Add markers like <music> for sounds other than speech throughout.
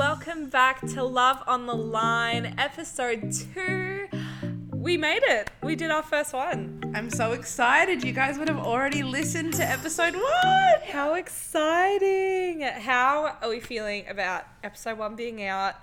Welcome back to Love on the Line, episode two. We made it. We did our first one. I'm so excited. You guys would have already listened to episode one. How exciting! How are we feeling about episode one being out?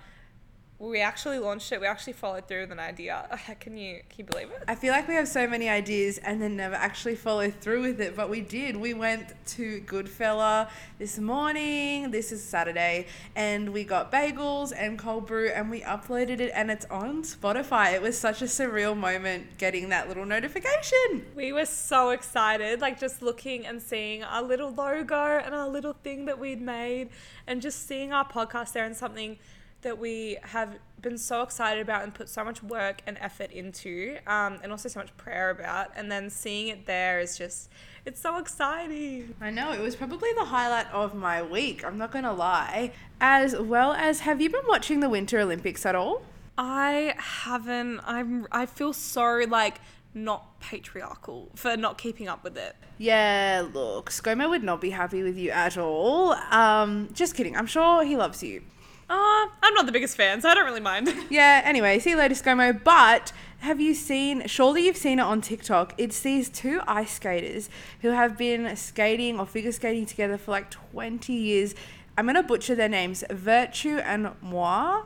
We actually launched it. We actually followed through with an idea. <laughs> Can you can you believe it? I feel like we have so many ideas and then never actually follow through with it, but we did. We went to Goodfella this morning. This is Saturday, and we got bagels and cold brew, and we uploaded it, and it's on Spotify. It was such a surreal moment getting that little notification. We were so excited, like just looking and seeing our little logo and our little thing that we'd made, and just seeing our podcast there and something that we have been so excited about and put so much work and effort into, um, and also so much prayer about. And then seeing it there is just, it's so exciting. I know, it was probably the highlight of my week, I'm not gonna lie. As well as, have you been watching the Winter Olympics at all? I haven't. I'm. I feel so like not patriarchal for not keeping up with it. Yeah, look, ScoMo would not be happy with you at all. Um, just kidding, I'm sure he loves you. Uh, I'm not the biggest fan, so I don't really mind. <laughs> Yeah, anyway, see you later, ScoMo. But have you seen, surely you've seen it on TikTok, it's these two ice skaters who have been skating or figure skating together for like 20 years. I'm going to butcher their names Virtue and Moi.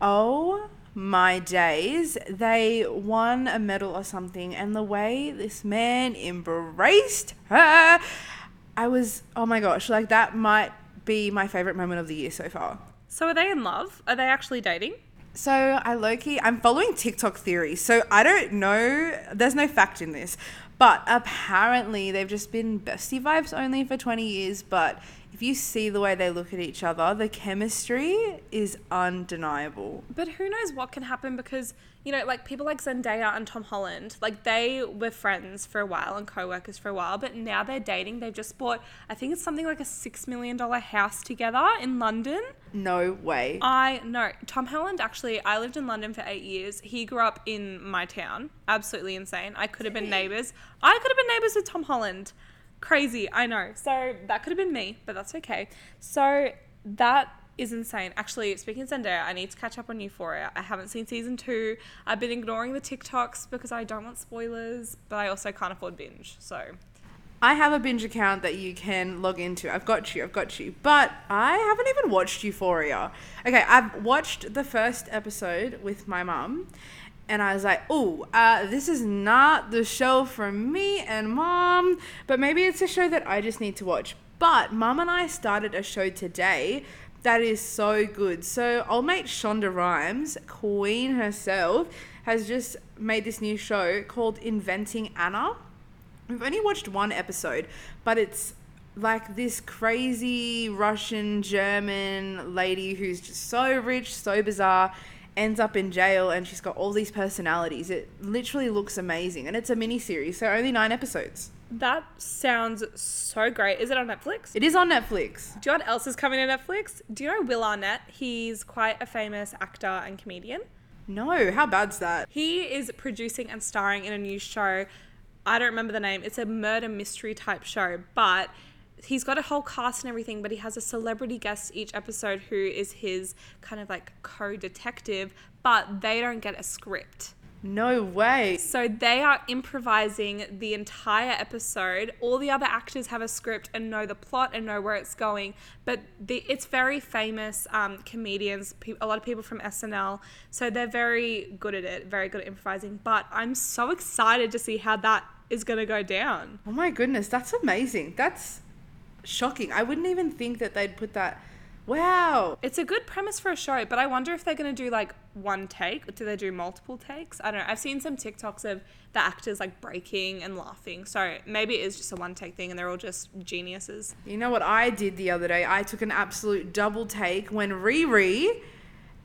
Oh my days. They won a medal or something, and the way this man embraced her, I was, oh my gosh, like that might be my favorite moment of the year so far. So are they in love? Are they actually dating? So I low key, I'm following TikTok theory. So I don't know. There's no fact in this, but apparently they've just been bestie vibes only for 20 years. But if you see the way they look at each other, the chemistry is undeniable. But who knows what can happen because, you know, like people like Zendaya and Tom Holland, like they were friends for a while and co workers for a while, but now they're dating. They've just bought, I think it's something like a $6 million house together in London. No way. I know. Tom Holland actually, I lived in London for eight years. He grew up in my town. Absolutely insane. I could have been neighbors. I could have been neighbors with Tom Holland. Crazy, I know. So that could have been me, but that's okay. So that is insane. Actually, speaking of Zendaya, I need to catch up on Euphoria. I haven't seen season two. I've been ignoring the TikToks because I don't want spoilers, but I also can't afford binge. So I have a binge account that you can log into. I've got you, I've got you. But I haven't even watched Euphoria. Okay, I've watched the first episode with my mum, and I was like, oh, uh, this is not the show for me and mom, but maybe it's a show that I just need to watch. But mum and I started a show today that is so good. So, old mate Shonda Rhimes, queen herself, has just made this new show called Inventing Anna. We've only watched one episode, but it's like this crazy Russian German lady who's just so rich, so bizarre, ends up in jail and she's got all these personalities. It literally looks amazing and it's a mini series, so only 9 episodes. That sounds so great. Is it on Netflix? It is on Netflix. Do you know what else is coming to Netflix? Do you know Will Arnett? He's quite a famous actor and comedian. No, how bad's that? He is producing and starring in a new show. I don't remember the name. It's a murder mystery type show, but he's got a whole cast and everything, but he has a celebrity guest each episode who is his kind of like co detective, but they don't get a script. No way. So they are improvising the entire episode. All the other actors have a script and know the plot and know where it's going. But the, it's very famous um, comedians, pe- a lot of people from SNL. So they're very good at it, very good at improvising. But I'm so excited to see how that is going to go down. Oh my goodness, that's amazing. That's shocking. I wouldn't even think that they'd put that. Wow. It's a good premise for a show, but I wonder if they're going to do like one take. Or do they do multiple takes? I don't know. I've seen some TikToks of the actors like breaking and laughing. So maybe it is just a one take thing and they're all just geniuses. You know what I did the other day? I took an absolute double take when Riri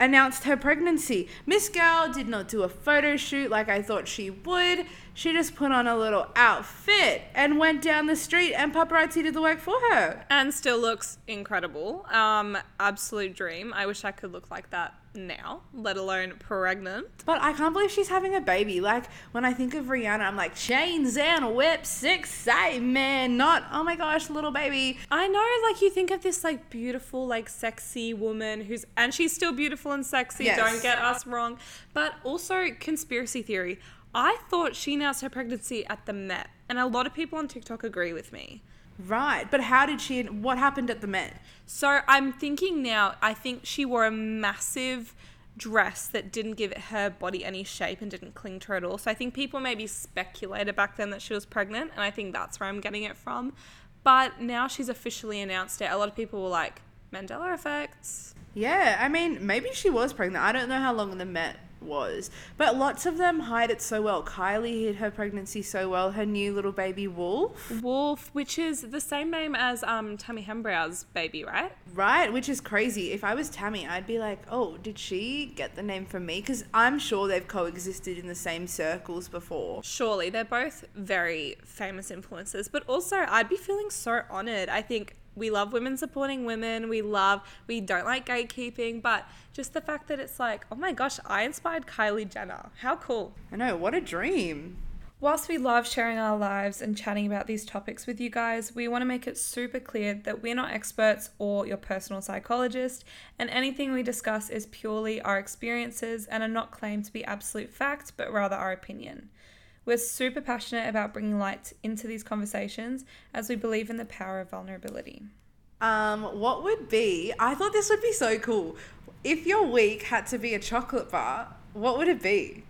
announced her pregnancy. Miss Girl did not do a photo shoot like I thought she would. She just put on a little outfit and went down the street, and paparazzi did the work for her. And still looks incredible. Um, absolute dream. I wish I could look like that now, let alone pregnant. But I can't believe she's having a baby. Like when I think of Rihanna, I'm like chains and whips, excitement. Not oh my gosh, little baby. I know, like you think of this like beautiful, like sexy woman who's and she's still beautiful and sexy. Yes. Don't get us wrong. But also conspiracy theory. I thought she announced her pregnancy at the Met, and a lot of people on TikTok agree with me. Right, but how did she? What happened at the Met? So I'm thinking now, I think she wore a massive dress that didn't give her body any shape and didn't cling to her at all. So I think people maybe speculated back then that she was pregnant, and I think that's where I'm getting it from. But now she's officially announced it. A lot of people were like, Mandela effects. Yeah, I mean, maybe she was pregnant. I don't know how long the Met was, but lots of them hide it so well. Kylie hid her pregnancy so well. Her new little baby Wolf, Wolf, which is the same name as um, Tammy Hembrow's baby, right? right? Which is crazy. If I was Tammy, I'd be like, oh, did she get the name from me? Because I'm sure they've coexisted in the same circles before. Surely, they're both very famous influencers, but also I'd be feeling so honored. I think we love women supporting women. We love, we don't like gatekeeping, but just the fact that it's like, oh my gosh, I inspired Kylie Jenner. How cool. I know, what a dream. Whilst we love sharing our lives and chatting about these topics with you guys, we want to make it super clear that we're not experts or your personal psychologist, and anything we discuss is purely our experiences and are not claimed to be absolute fact, but rather our opinion. We're super passionate about bringing light into these conversations as we believe in the power of vulnerability. Um, what would be? I thought this would be so cool. If your week had to be a chocolate bar, what would it be?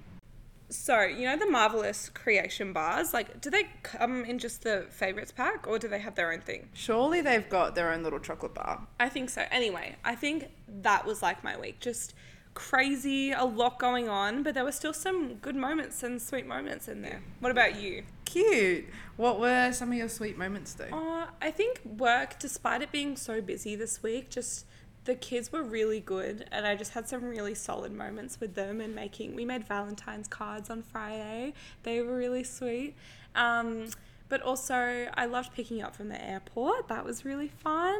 So, you know the marvelous creation bars? Like, do they come in just the favorites pack or do they have their own thing? Surely they've got their own little chocolate bar. I think so. Anyway, I think that was like my week. Just crazy, a lot going on, but there were still some good moments and sweet moments in there. What about you? Cute. What were some of your sweet moments though? Uh, I think work, despite it being so busy this week, just the kids were really good and I just had some really solid moments with them and making we made Valentine's cards on Friday. They were really sweet. Um, but also I loved picking up from the airport. That was really fun.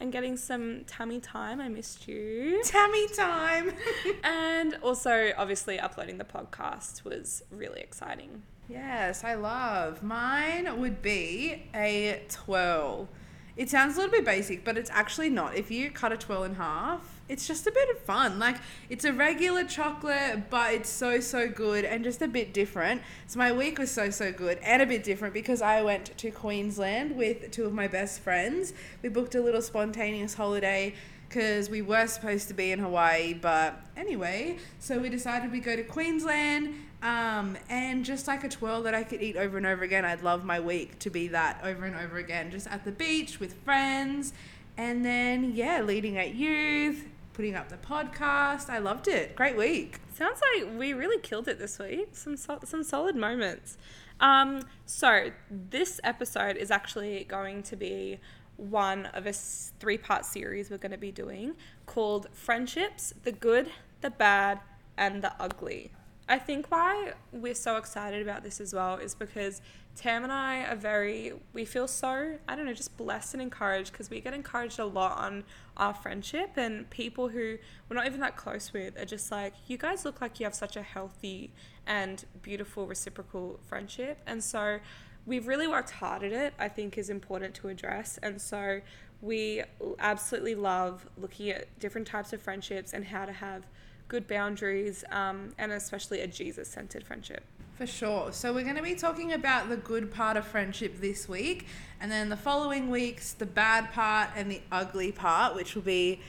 And getting some Tammy time. I missed you. Tammy time. <laughs> And also obviously uploading the podcast was really exciting. yes, I love. Mine would be a twirl. It sounds a little bit basic, but it's actually not. If you cut a twirl in half, it's just a bit of fun. Like it's a regular chocolate, but it's so so good and just a bit different. So my week was so so good and a bit different because I went to Queensland with two of my best friends. We booked a little spontaneous holiday because we were supposed to be in Hawaii, but anyway, so we decided we'd go to Queensland. Um, and just like a twirl that I could eat over and over again, I'd love my week to be that over and over again, just at the beach with friends. And then, yeah, leading at youth, putting up the podcast. I loved it. Great week. Sounds like we really killed it this week. Some sol- some solid moments. Um, so this episode is actually going to be one of a three-part series we're going to be doing called Friendships: The Good, the Bad, and the Ugly. I think why we're so excited about this as well is because Tam and I are very, we feel so, I don't know, just blessed and encouraged because we get encouraged a lot on our friendship and people who we're not even that close with are just like, you guys look like you have such a healthy and beautiful reciprocal friendship. And so we've really worked hard at it, I think is important to address. And so we absolutely love looking at different types of friendships and how to have good boundaries um, and especially a Jesus centered friendship. For sure. So we're going to be talking about the good part of friendship this week, and then the following weeks, the bad part and the ugly part, which will be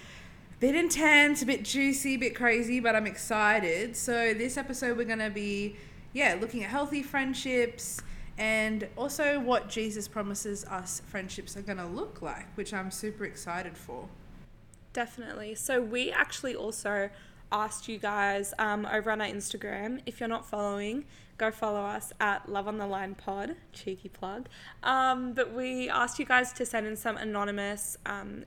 a bit intense, a bit juicy, a bit crazy, but I'm excited. So this episode we're going to be yeah, looking at healthy friendships and also what Jesus promises us friendships are going to look like, which I'm super excited for. Definitely. So we actually also asked you guys um, over on our Instagram. If you're not following, go follow us at Love on the Line Pod. Cheeky plug. Um, but we asked you guys to send in some anonymous um,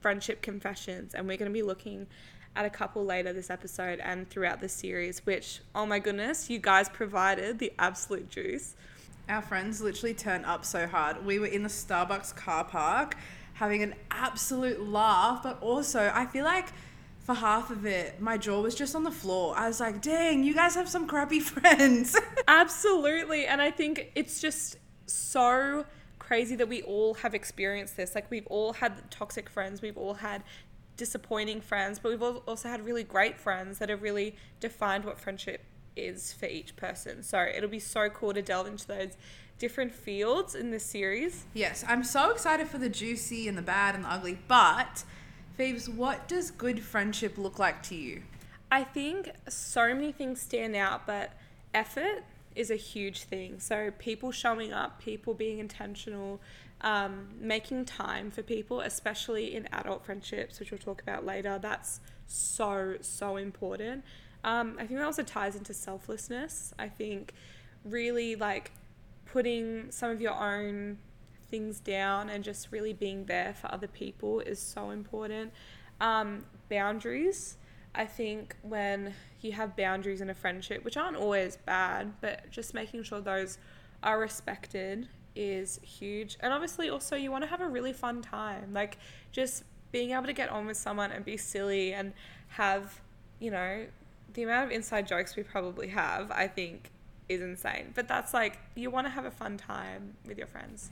friendship confessions, and we're going to be looking at a couple later this episode and throughout the series. Which, oh my goodness, you guys provided the absolute juice. Our friends literally turned up so hard. We were in the Starbucks car park having an absolute laugh, but also I feel like for half of it, my jaw was just on the floor. I was like, dang, you guys have some crappy <laughs> friends. Absolutely. And I think it's just so crazy that we all have experienced this. Like, we've all had toxic friends, we've all had disappointing friends, but we've also had really great friends that have really defined what friendship is for each person. So it'll be so cool to delve into those different fields in this series. yes, I'm so excited for the juicy and the bad and the ugly. But, Phoebes, what does good friendship look like to you? I think so many things stand out, but effort is a huge thing. So people showing up, people being intentional, um, making time for people, especially in adult friendships, which we'll talk about later. That's so so important. Um, I think that also ties into selflessness. I think really like putting some of your own things down and just really being there for other people is so important. Um, boundaries. I think when you have boundaries in a friendship, which aren't always bad, but just making sure those are respected is huge. And obviously, also, you want to have a really fun time. Like, just being able to get on with someone and be silly and have, you know, the amount of inside jokes we probably have, I think, is insane. But that's like, you want to have a fun time with your friends.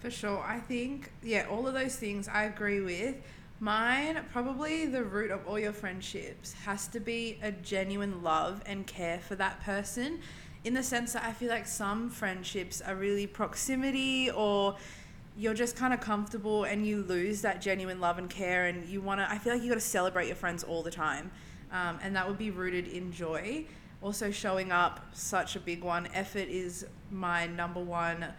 For sure. I think, yeah, all of those things I agree with. Mine, probably the root of all your friendships has to be a genuine love and care for that person. In the sense that I feel like some friendships are really proximity or you're just kind of comfortable and you lose that genuine love and care and you want to, I feel like you got to celebrate your friends all the time. Um, and that would be rooted in joy. Also, showing up, such a big one. Effort is my number one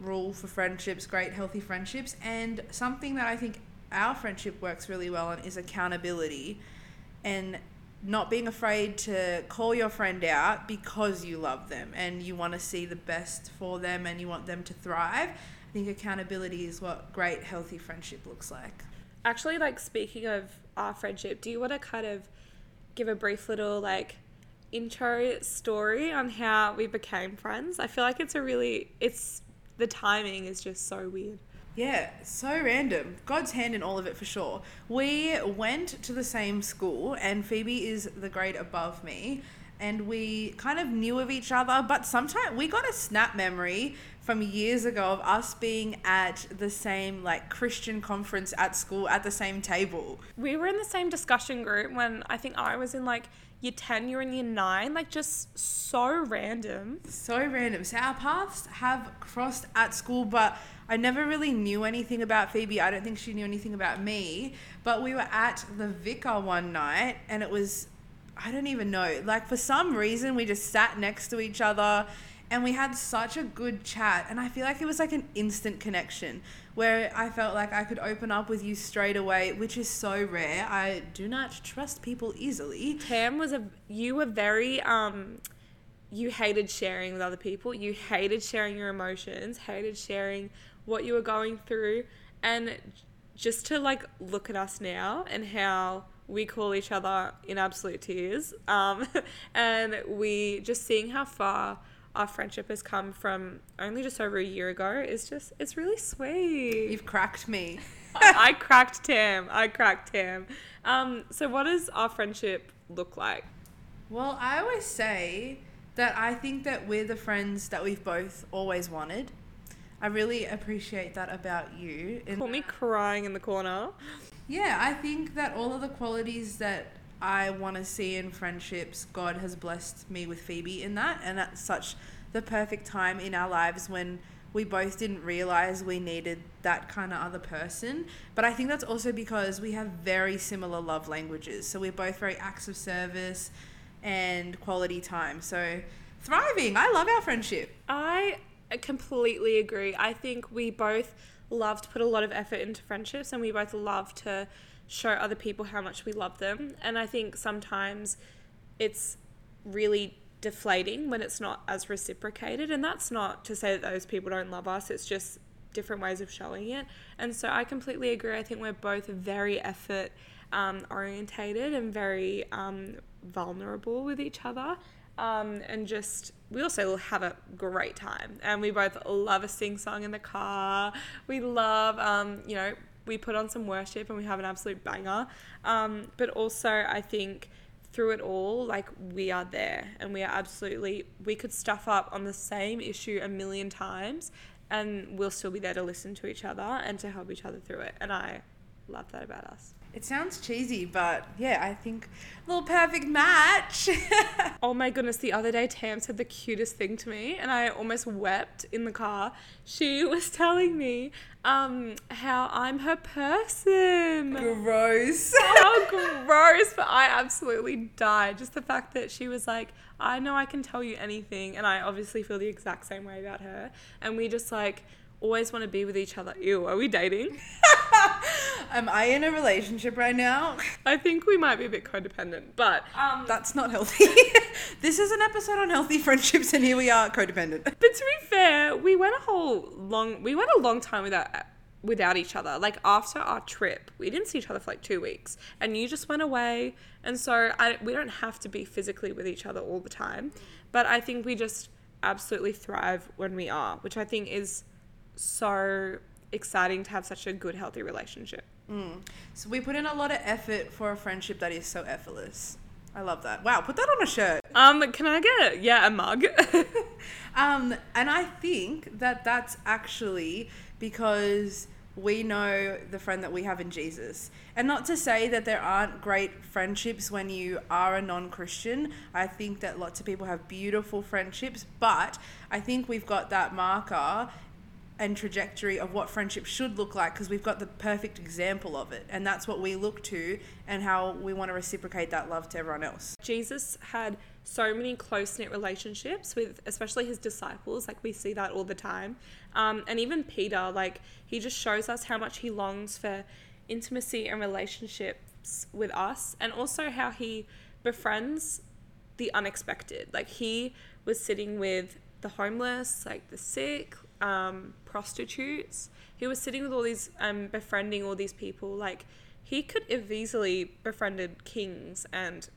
rule for friendships, great healthy friendships, and something that I think our friendship works really well on is accountability and not being afraid to call your friend out because you love them and you want to see the best for them and you want them to thrive. I think accountability is what great healthy friendship looks like. Actually, like speaking of our friendship, do you want to kind of give a brief little like intro story on how we became friends? I feel like it's a really it's the timing is just so weird. Yeah, so random. God's hand in all of it for sure. We went to the same school, and Phoebe is the grade above me, and we kind of knew of each other, but sometimes we got a snap memory from years ago of us being at the same like Christian conference at school at the same table. We were in the same discussion group when I think I was in like year 10, you're in year 9, like just so random. So random. So our paths have crossed at school, but I never really knew anything about Phoebe. I don't think she knew anything about me. But we were at the Vicar one night and it was, I don't even know, like for some reason we just sat next to each other and we had such a good chat. And I feel like it was like an instant connection where I felt like I could open up with you straight away, which is so rare. I do not trust people easily. Tam was a, you were very, um, you hated sharing with other people. You hated sharing your emotions, hated sharing what you were going through. And just to like look at us now and how we call each other in absolute tears. Um, <laughs> and we just seeing how far our friendship has come from only just over a year ago is just, it's really sweet. You've cracked me. <laughs> I cracked Tam. I cracked Tam. Um, so, what does our friendship look like? Well, I always say that I think that we're the friends that we've both always wanted. I really appreciate that about you. And Call me crying in the corner. yeah, I think that all of the qualities that I want to see in friendships, God has blessed me with Phoebe in that. And that's such the perfect time in our lives when we both didn't realize we needed that kind of other person. But I think that's also because we have very similar love languages. So we're both very acts of service and quality time. So thriving. I love our friendship. I completely agree. I think we both love to put a lot of effort into friendships and we both love to show other people how much we love them. And I think sometimes it's really deflating when it's not as reciprocated. And that's not to say that those people don't love us, it's just different ways of showing it. And so I completely agree. I think we're both very effort um, orientated and very um, vulnerable with each other. Um, and just we also have a great time and we both love a sing song in the car we love um, you know we put on some worship and we have an absolute banger. Um, but also, I think through it all, like we are there and we are absolutely, we could stuff up on the same issue a million times and we'll still be there to listen to each other and to help each other through it. And I love that about us. It sounds cheesy, but yeah, I think little perfect match. <laughs> Oh my goodness, the other day Tam said the cutest thing to me and I almost wept in the car. She <laughs> was telling me um, how I'm her person. Gross. <laughs> How gross, but I absolutely died. Just the fact that she was like, I know I can tell you anything, and I obviously feel the exact same way about her. And we just like always want to be with each other. Ew, are we dating? <laughs> Am I in a relationship right now? I think we might be a bit codependent, but um, That's not healthy. <laughs> this is an episode on healthy friendships, and here we are, codependent. But to be fair, we went a whole long we went a long time without without each other. Like after our trip, we didn't see each other for like 2 weeks and you just went away and so I we don't have to be physically with each other all the time, but I think we just absolutely thrive when we are, which I think is so exciting to have such a good healthy relationship. So we put in a lot of effort for a friendship that is so effortless. I love that. Wow, put that on a shirt. Um can I get it? yeah, a mug? <laughs> Um, and I think that that's actually because we know the friend that we have in Jesus. And not to say that there aren't great friendships when you are a non Christian. I think that lots of people have beautiful friendships, but I think we've got that marker and trajectory of what friendship should look like because we've got the perfect example of it. And that's what we look to and how we want to reciprocate that love to everyone else. Jesus had so many close knit relationships with, especially his disciples. Like we see that all the time. Um, and even Peter, like he just shows us how much he longs for intimacy and relationships with us, and also how he befriends the unexpected. Like he was sitting with the homeless, like the sick, um, prostitutes. He was sitting with all these, um, befriending all these people. Like he could have easily befriended kings and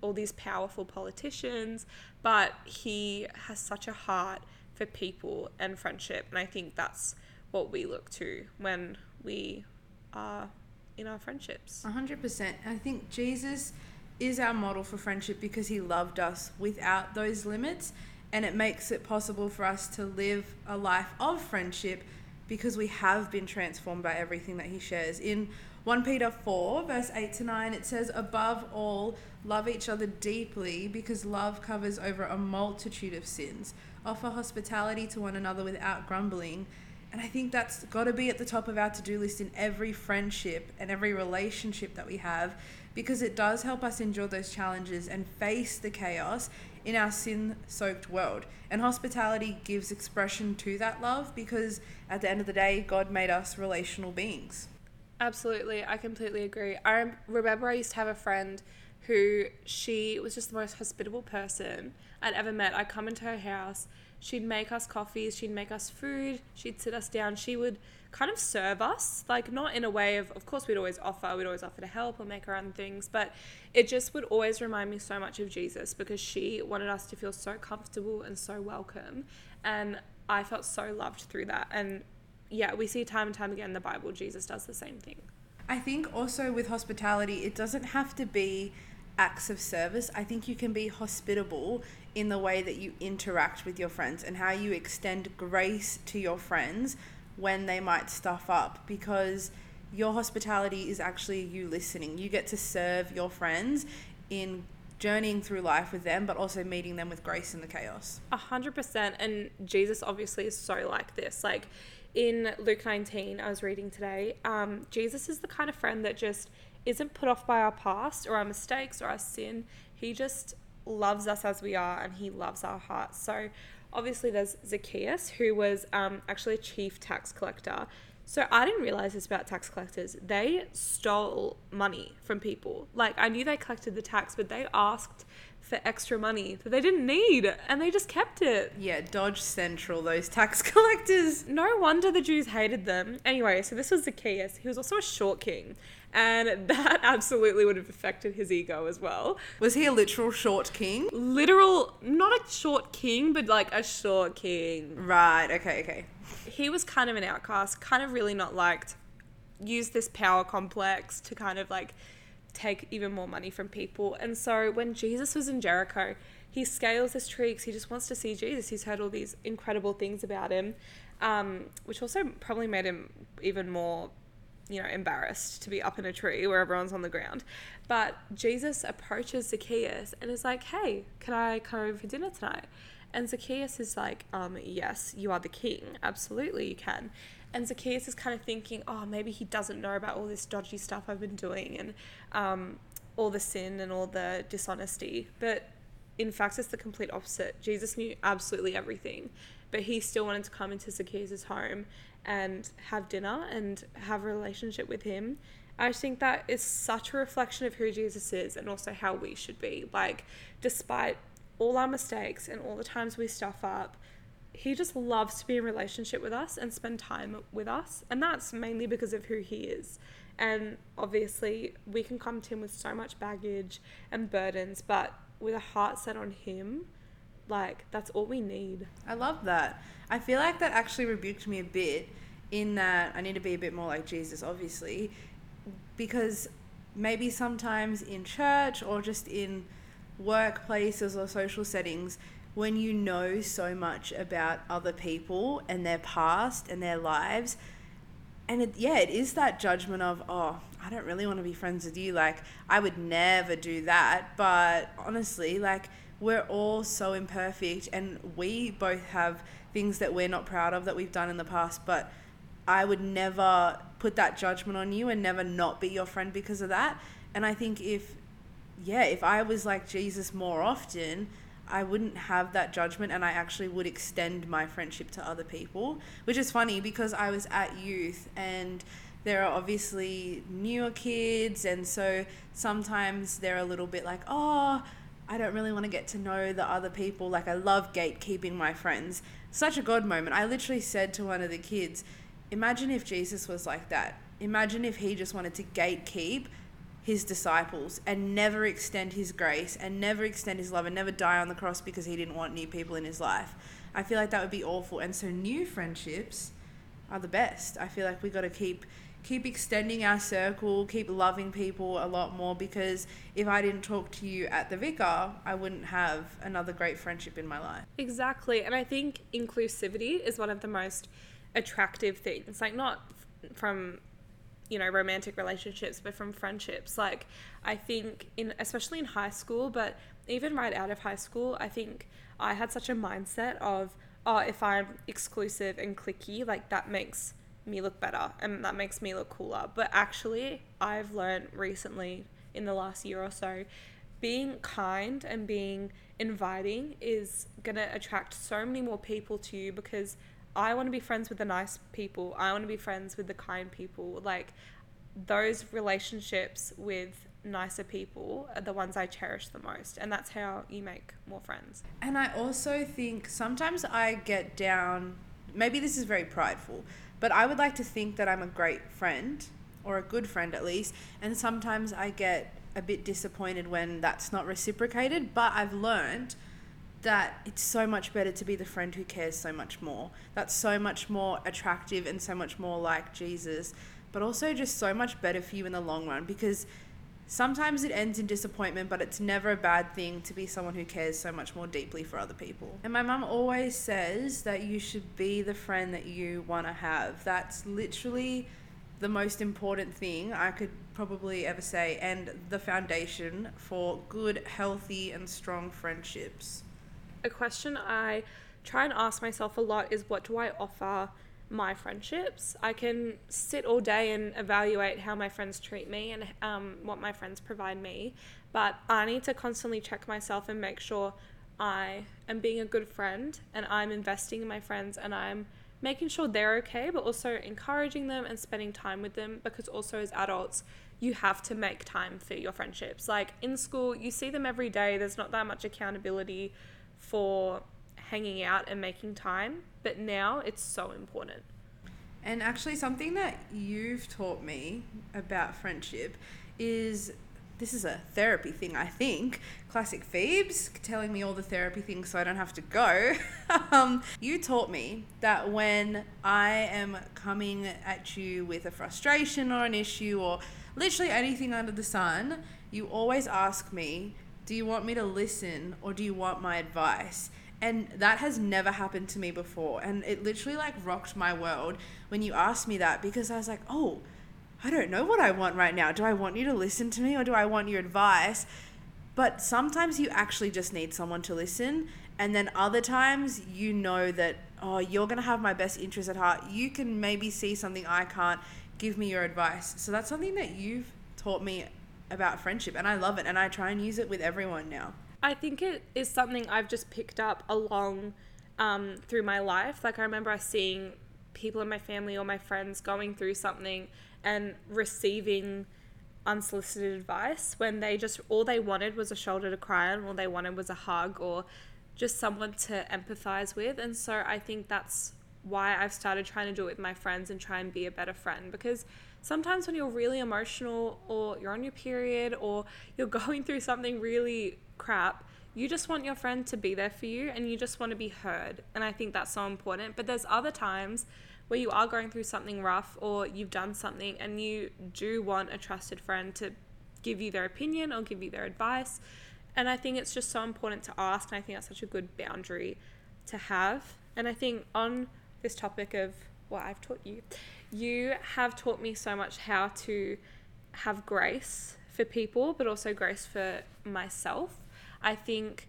all these powerful politicians, but he has such a heart for people and friendship. And I think that's what we look to when we are in our friendships. Hundred percent. I think Jesus is our model for friendship because he loved us without those limits, and it makes it possible for us to live a life of friendship because we have been transformed by everything that he shares. In 1 Peter 4, verse 8 to 9, it says, Above all, love each other deeply because love covers over a multitude of sins. Offer hospitality to one another without grumbling. And I think that's got to be at the top of our to do list in every friendship and every relationship that we have because it does help us endure those challenges and face the chaos in our sin soaked world. And hospitality gives expression to that love because at the end of the day, God made us relational beings. Absolutely, I completely agree. I remember I used to have a friend who she was just the most hospitable person I'd ever met. I'd come into her house, she'd make us coffees, she'd make us food, she'd sit us down, she would kind of serve us, like not in a way of, of course, we'd always offer, we'd always offer to help or make our own things, but it just would always remind me so much of Jesus because she wanted us to feel so comfortable and so welcome. And I felt so loved through that. And yeah, we see time and time again in the Bible, Jesus does the same thing. I think also with hospitality, it doesn't have to be acts of service. I think you can be hospitable in the way that you interact with your friends and how you extend grace to your friends when they might stuff up because your hospitality is actually you listening. You get to serve your friends in journeying through life with them, but also meeting them with grace in the chaos. A hundred percent. And Jesus obviously is so like this. Like in Luke 19, I was reading today, um, Jesus is the kind of friend that just isn't put off by our past or our mistakes or our sin. He just loves us as we are and he loves our hearts. So obviously there's Zacchaeus, who was um, actually a chief tax collector. So I didn't realize this about tax collectors. They stole money from people. Like I knew they collected the tax, but they asked for extra money that they didn't need and they just kept it. Yeah, Dodge Central, those tax <laughs> collectors. No wonder the Jews hated them. Anyway, so this was Zacchaeus. He was also a short king, and <laughs> that absolutely would have affected his ego as well. Was he a literal short king? Literal, not a short king, but like a short king. Right, okay, okay. He was kind of an outcast, kind of really not liked. use this power complex to kind of like take even more money from people. And so when Jesus was in Jericho, he scales this tree because he just wants to see Jesus. He's heard all these incredible things about him, um, which also probably made him even more, you know, embarrassed to be up in a tree where everyone's on the ground. But Jesus approaches Zacchaeus and is like, "Hey, can I come over for dinner tonight?" And Zacchaeus is like, um, "Yes, you are the king. Absolutely, you can." And Zacchaeus is kind of thinking, "Oh, maybe he doesn't know about all this dodgy stuff I've been doing and um, all the sin and all the dishonesty." But in fact, it's the complete opposite. Jesus knew absolutely everything, but he still wanted to come into Zacchaeus' home and have dinner and have a relationship with him. I think that is such a reflection of who Jesus is and also how we should be. Like, despite all our mistakes and all the times we stuff up, he just loves to be in relationship with us and spend time with us. And that's mainly because of who he is. And obviously, we can come to him with so much baggage and burdens, but with a heart set on him, like that's all we need. I love that. I feel like that actually rebuked me a bit in that I need to be a bit more like Jesus, obviously, because maybe sometimes in church or just in workplaces or social settings, when you know so much about other people and their past and their lives, and it, yeah, it is that judgment of, oh, I don't really want to be friends with you. Like, I would never do that. But honestly, like, we're all so imperfect and we both have things that we're not proud of that we've done in the past. But I would never put that judgment on you and never not be your friend because of that. And I think if, yeah, if I was like Jesus more often, I wouldn't have that judgment and I actually would extend my friendship to other people, which is funny because I was at youth and there are obviously newer kids and so sometimes they're a little bit like, "Oh, I don't really want to get to know the other people. Like I love gatekeeping my friends." Such a God moment. I literally said to one of the kids, "Imagine if Jesus was like that. Imagine if he just wanted to gatekeep his disciples and never extend his grace and never extend his love and never die on the cross because he didn't want new people in his life. I feel like that would be awful. And so new friendships are the best. I feel like we got to keep keep extending our circle, keep loving people a lot more because if I didn't talk to you at the Vicar, I wouldn't have another great friendship in my life. Exactly. And I think inclusivity is one of the most attractive things. Like not from you know romantic relationships but from friendships like i think in especially in high school but even right out of high school i think i had such a mindset of oh if i'm exclusive and clicky like that makes me look better and that makes me look cooler but actually i've learned recently in the last year or so being kind and being inviting is going to attract so many more people to you because I want to be friends with the nice people. I want to be friends with the kind people. Like those relationships with nicer people are the ones I cherish the most. And that's how you make more friends. And I also think sometimes I get down, maybe this is very prideful, but I would like to think that I'm a great friend or a good friend at least. And sometimes I get a bit disappointed when that's not reciprocated. But I've learned that it's so much better to be the friend who cares so much more. That's so much more attractive and so much more like Jesus, but also just so much better for you in the long run because sometimes it ends in disappointment, but it's never a bad thing to be someone who cares so much more deeply for other people. And my mum always says that you should be the friend that you want to have. That's literally the most important thing I could probably ever say, and the foundation for good, healthy, and strong friendships a question I try and ask myself a lot is what do I offer my friendships? I can sit all day and evaluate how my friends treat me and um, what my friends provide me, but I need to constantly check myself and make sure I am being a good friend and I'm investing in my friends and I'm making sure they're okay, but also encouraging them and spending time with them because also as adults, you have to make time for your friendships. Like in school, you see them every day, there's not that much accountability for hanging out and making time, but now it's so important. And actually, something that you've taught me about friendship is this is a therapy thing, I think. Classic Phoebes telling me all the therapy things so I don't have to go. <laughs> um, you taught me that when I am coming at you with a frustration or an issue or literally anything under the sun, you always ask me, Do you want me to listen or do you want my advice? And that has never happened to me before. And it literally like rocked my world when you asked me that because I was like, oh, I don't know what I want right now. Do I want you to listen to me or do I want your advice? But sometimes you actually just need someone to listen. And then other times you know that, oh, you're going to have my best interest at heart. You can maybe see something I can't. Give me your advice. So that's something that you've taught me about friendship. And I love it. And I try and use it with everyone now. I think it is something I've just picked up along um, through my life. Like I remember seeing people in my family or my friends going through something and receiving unsolicited advice when they just all they wanted was a shoulder to cry on, all they wanted was a hug or just someone to empathize with. And so I think that's why I've started trying to do it with my friends and try and be a better friend because sometimes when you're really emotional or you're on your period or you're <laughs> going through something really crap, you just want your friend to be there for you and you just want to be heard. And I think that's so important. But there's other times where you are going through something rough or you've done something and you do want a trusted friend to give you their opinion or give you their advice. And I think it's just so important to ask. And I think that's such a good boundary to have. And I think on this topic of what I've taught you, you have taught me so much how to have grace for people, but also grace for myself. I think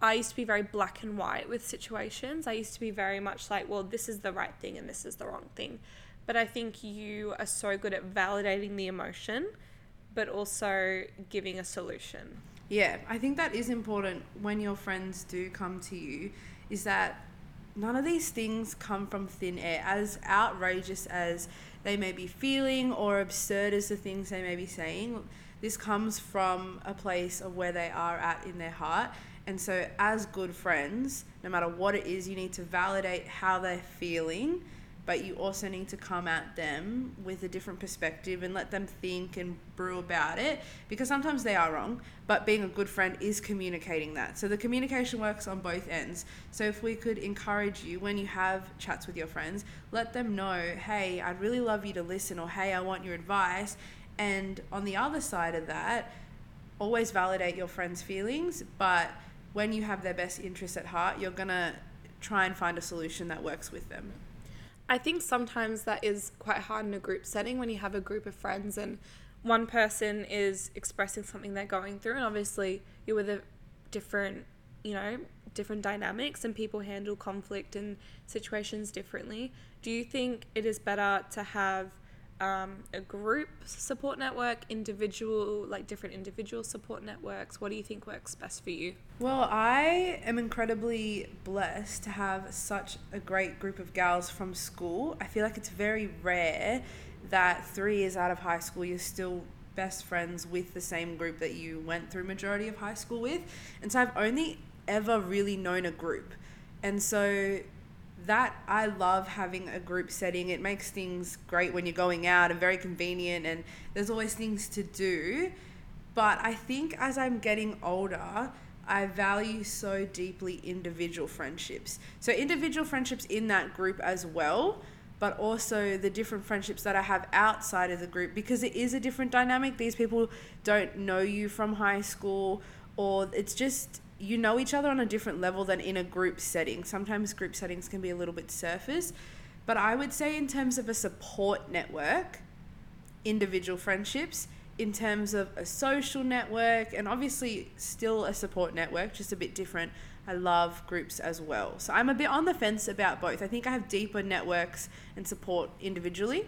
I used to be very black and white with situations. I used to be very much like, well, this is the right thing and this is the wrong thing. But I think you are so good at validating the emotion, but also giving a solution. Yeah, I think that is important when your friends do come to you, is that none of these things come from thin air. As outrageous as they may be feeling or absurd as the things they may be saying, this comes from a place of where they are at in their heart. And so, as good friends, no matter what it is, you need to validate how they're feeling, but you also need to come at them with a different perspective and let them think and brew about it because sometimes they are wrong. But being a good friend is communicating that. So, the communication works on both ends. So, if we could encourage you when you have chats with your friends, let them know, hey, I'd really love you to listen, or hey, I want your advice and on the other side of that, always validate your friends' feelings, but when you have their best interests at heart, you're going to try and find a solution that works with them. I think sometimes that is quite hard in a group setting when you have a group of friends and one person is expressing something they're going through, and obviously you're with a different, you know, different dynamics and people handle conflict and situations differently. Do you think it is better to have um, a group support network, individual, like different individual support networks? What do you think works best for you? Well, I am incredibly blessed to have such a great group of gals from school. I feel like it's very rare that three years out of high school you're still best friends with the same group that you went through majority of high school with. And so I've only ever really known a group. And so that I love having a group setting. It makes things great when you're going out and very convenient, and there's always things to do. But I think as I'm getting older, I value so deeply individual friendships. So, individual friendships in that group as well, but also the different friendships that I have outside of the group because it is a different dynamic. These people don't know you from high school, or it's just you know each other on a different level than in a group setting. Sometimes group settings can be a little bit surface, but I would say, in terms of a support network, individual friendships, in terms of a social network, and obviously still a support network, just a bit different. I love groups as well. So I'm a bit on the fence about both. I think I have deeper networks and support individually,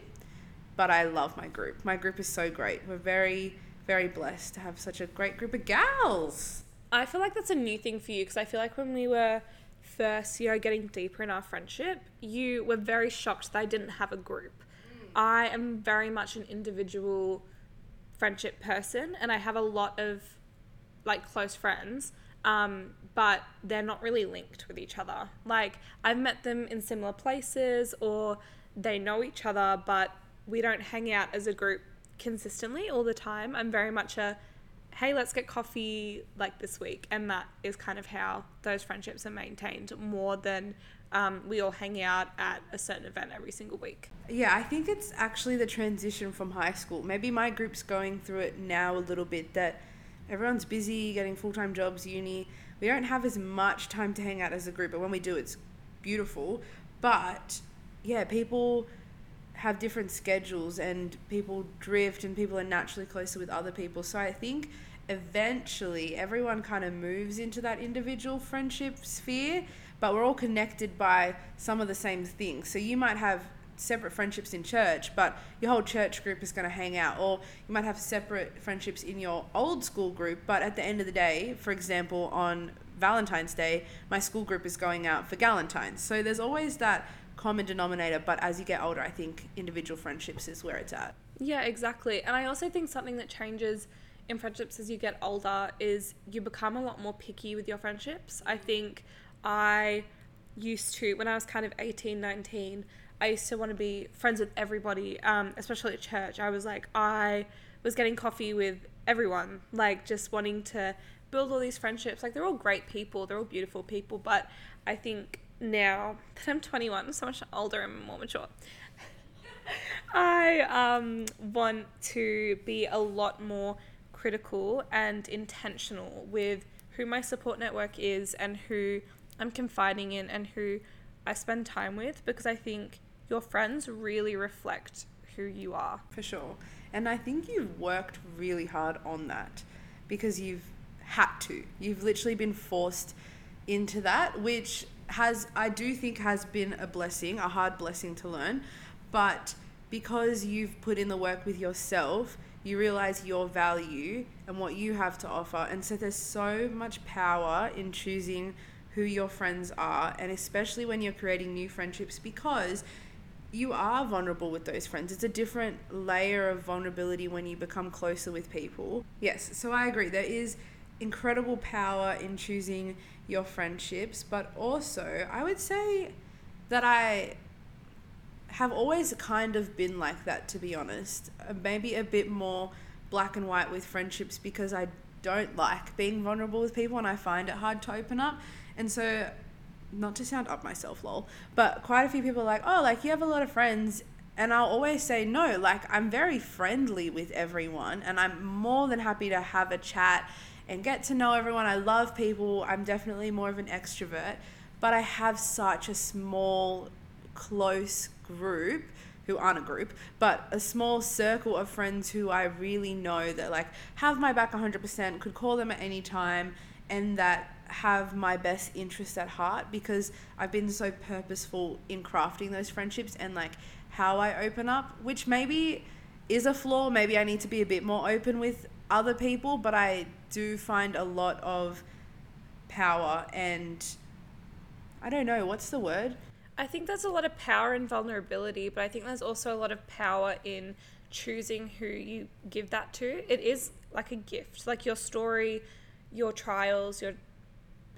but I love my group. My group is so great. We're very, very blessed to have such a great group of gals. I feel like that's a new thing for you because I feel like when we were first, you know, getting deeper in our friendship, you were very shocked that I didn't have a group. Mm. I am very much an individual friendship person and I have a lot of like close friends. Um, but they're not really linked with each other. Like, I've met them in similar places or they know each other, but we don't hang out as a group consistently all the time. I'm very much a hey, let's get coffee like this week. And that is kind of how those friendships are maintained more than um, we all hang out at a certain event every single week. Yeah, I think it's actually the transition from high school. Maybe my group's going through it now a little bit that everyone's busy getting full time jobs, uni. We don't have as much time to hang out as a group, but when we do, it's beautiful. But yeah, people have different schedules and people drift and people are naturally closer with other people. So I think eventually everyone kind of moves into that individual friendship sphere, but we're all connected by some of the same things. So you might have separate friendships in church, but your whole church group is going to hang out, or you might have separate friendships in your old school group, but at the end of the day, for example, on Valentine's Day, my school group is going out for Galentine's. So there's always that common denominator, but as you get older, I think individual friendships is where it's at. Yeah, exactly. And I also think something that changes in friendships as you get older is you become a lot more picky with your friendships. I think I used to, when I was kind of 18, 19, I used to want to be friends with everybody, um, especially at church. I was like, I was getting coffee with everyone, like just wanting to build all these friendships. Like they're all great people, they're all beautiful people, but I think now that I'm 21, so much older and more mature, <laughs> I um, want to be a lot more critical and intentional with who my support network is and who I'm confiding in and who I spend time with because I think your friends really reflect who you are. For sure. And I think you've worked really hard on that because you've had to. You've literally been forced into that, which has, I do think, has been a blessing, a hard blessing to learn. But because you've put in the work with yourself, you realize your value and what you have to offer. And so there's so much power in choosing who your friends are, and especially when you're creating new friendships because you are vulnerable with those friends. It's a different layer of vulnerability when you become closer with people. Yes, so I agree. There is incredible power in choosing your friendships, but also I would say that I have always kind of been like that, to be honest. Uh, maybe a bit more black and white with friendships because I don't like being vulnerable with people and I find it hard to open up. And so, not to sound up myself, lol, but quite a few people are like, oh, like you have a lot of friends. And I'll always say, no, like I'm very friendly with everyone and I'm more than happy to have a chat and get to know everyone. I love people. I'm definitely more of an extrovert, but I have such a small, close group who aren't a group, but a small circle of friends who I really know that like have my back 100%, could call them at any time, and that have my best interest at heart because I've been so purposeful in crafting those friendships and like how I open up, which maybe is a flaw. Maybe I need to be a bit more open with other people, but I do find a lot of power and I don't know, what's the word? I think there's a lot of power and vulnerability, but I think there's also a lot of power in choosing who you give that to. It is like a gift. Like your story, your trials, your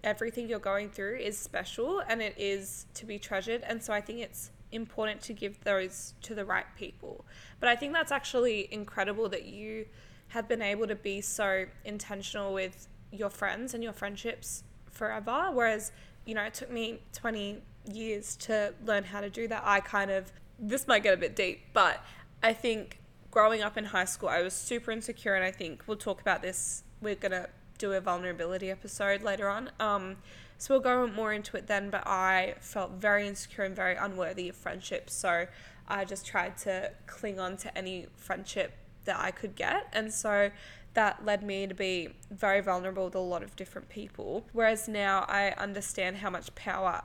everything you're going through is special and it is to be treasured. And so I think it's important to give those to the right people. But I think that's actually incredible that you have been able to be so intentional with your friends and your friendships forever. Whereas, you know, it took me 20 years to learn how to do that. I kind of, this might get a bit deep, but I think growing up in high school, I was super insecure. And I think we'll talk about this. We're going to do a vulnerability episode later on. Um, so we'll go more into it then. But I felt very insecure and very unworthy of friendships. So I just tried to cling on to any friendship that I could get. And so that led me to be very vulnerable with a lot of different people. Whereas now I understand how much power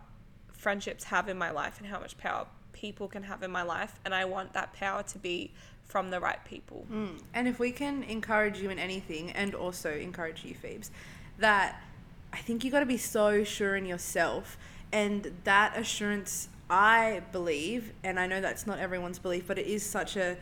friendships have in my life and how much power people can have in my life. And I want that power to be from the right people. Mm. And if we can encourage you in anything and also encourage you, Phoebes, that I think you got to be so sure in yourself. And that assurance, I believe, and I know that's not everyone's belief, but it is such a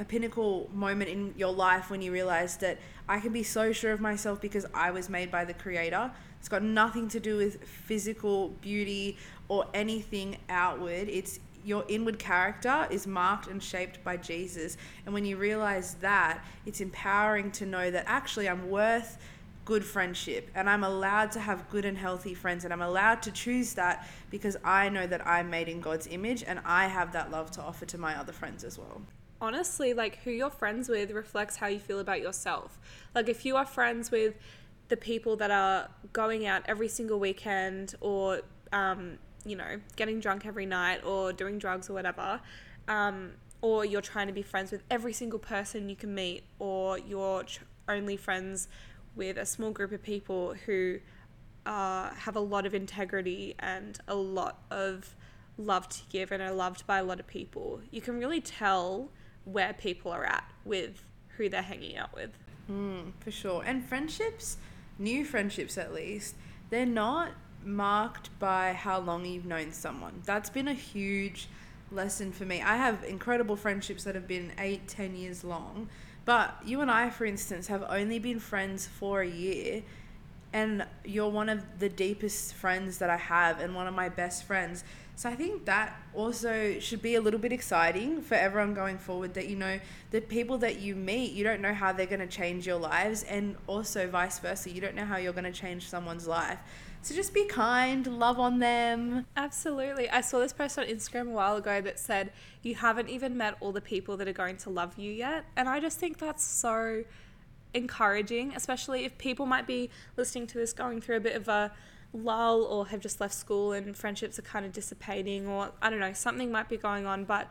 a pinnacle moment in your life when you realize that I can be so sure of myself because I was made by the creator. It's got nothing to do with physical beauty or anything outward. It's your inward character is marked and shaped by Jesus. And when you realize that, it's empowering to know that actually I'm worth good friendship and I'm allowed to have good and healthy friends and I'm allowed to choose that because I know that I'm made in God's image and I have that love to offer to my other friends as well. Honestly, like who you're friends with reflects how you feel about yourself. Like if you are friends with the people that are going out every single weekend or um, you know, getting drunk every night or doing drugs or whatever, um, or you're trying to be friends with every single person you can meet, or you're only friends with a small group of people who uh, have a lot of integrity and a lot of love to give and are loved by a lot of people, you can really tell where people are at with who they're hanging out with. Mm, for sure. And friendships, new friendships at least, they're not marked by how long you've known someone. That's been a huge lesson for me. I have incredible friendships that have been eight, ten years long, but you and I, for instance, have only been friends for a year, and you're one of the deepest friends that I have, and one of my best friends. So I think that also should be a little bit exciting for everyone going forward that you know the people that you meet, you don't know how they're going to change your lives, and also vice versa, you don't know how you're going to change someone's life. So just be kind, love on them. Absolutely. I saw this post on Instagram a while ago that said, You haven't even met all the people that are going to love you yet. And I just think that's so encouraging, especially if people might be listening to this going through a bit of a lull or have just left school and friendships are kind of dissipating or I don't know, something might be going on, but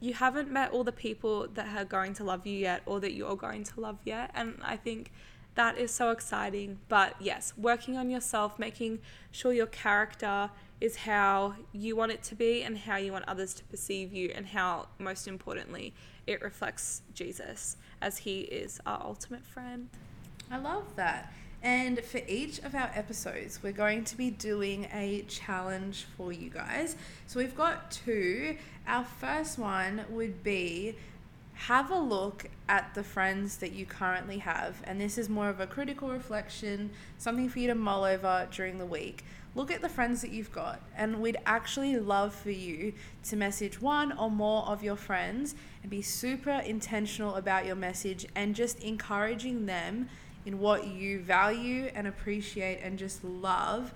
you haven't met all the people that are going to love you yet or that you're going to love yet. And I think that is so exciting. But yes, working on yourself, making sure your character is how you want it to be and how you want others to perceive you, and how, most importantly, it reflects Jesus as he is our ultimate friend. I love that. And for each of our episodes, we're going to be doing a challenge for you guys. So we've got two. Our first one would be have a look at the friends that you currently have. And this is more of a critical reflection, something for you to mull over during the week. Look at the friends that you've got, and we'd actually love for you to message one or more of your friends and be super intentional about your message and just encouraging them in what you value and appreciate and just love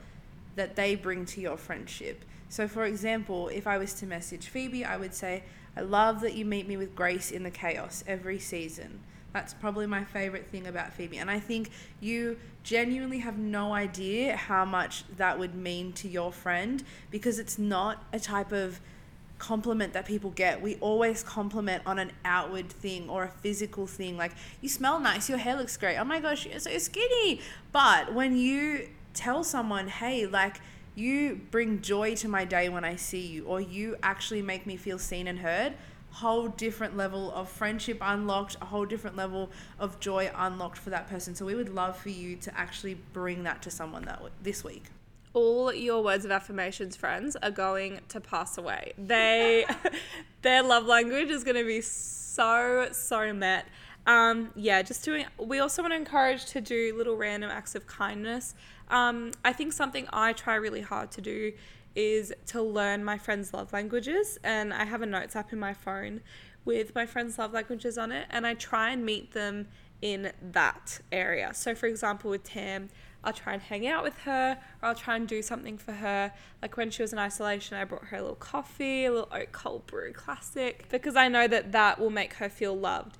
that they bring to your friendship. So, for example, if I was to message Phoebe, I would say, I love that you meet me with grace in the chaos every season. That's probably my favorite thing about Phoebe. And I think you genuinely have no idea how much that would mean to your friend because it's not a type of compliment that people get. We always compliment on an outward thing or a physical thing. Like, you smell nice, your hair looks great. Oh my gosh, you're so skinny. But when you tell someone, hey, like, you bring joy to my day when I see you, or you actually make me feel seen and heard, whole different level of friendship unlocked, a whole different level of joy unlocked for that person. So we would love for you to actually bring that to someone that this week. All your words of affirmations, friends, are going to pass away. They, <laughs> their love language is going to be so so met. Um, yeah, just doing. We also want to encourage to do little random acts of kindness um, I think something I try really hard to do is to learn my friends' love languages, and I have a notes app in my phone with my friends' love languages on it, and I try and meet them in that area. So, for example, with Tam, I'll try and hang out with her, or I'll try and do something for her. Like when she was in isolation, I brought her a little coffee, a little oat cold brew classic, because I know that that will make her feel loved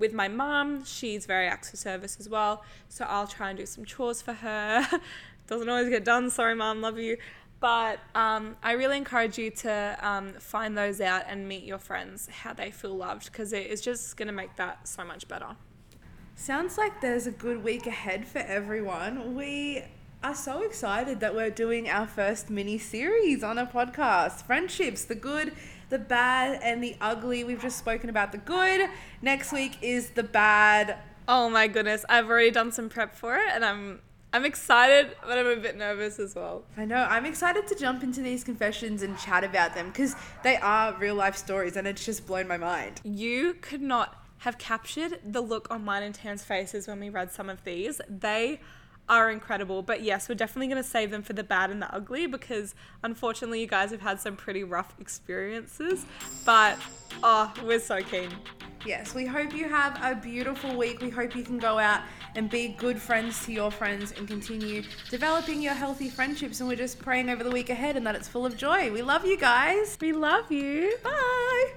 with my mum, she's very acts service as well. So I'll try and do some chores for her. <laughs> Doesn't always get done. Sorry, mum, love you. But um, I really encourage you to um, find those out and meet your friends how they feel loved because it is just going to make that so much better. Sounds like there's a good week ahead for everyone. We are so excited that we're doing our first mini series on a podcast Friendships, the good the bad and the ugly. We've just spoken about the good. Next week is the bad. Oh my goodness, I've already done some prep for it and I'm I'm excited, but I'm a bit nervous as well. I know. I'm excited to jump into these confessions and chat about them because they are real life stories and it's just blown my mind. You could not have captured the look on mine and Tam's faces when we read some of these. They are incredible. But yes, we're definitely going to save them for the bad and the ugly because unfortunately, you guys have had some pretty rough experiences. But oh, we're so keen. Yes, we hope you have a beautiful week. We hope you can go out and be good friends to your friends and continue developing your healthy friendships. And we're just praying over the week ahead and that it's full of joy. We love you guys. We love you. Bye.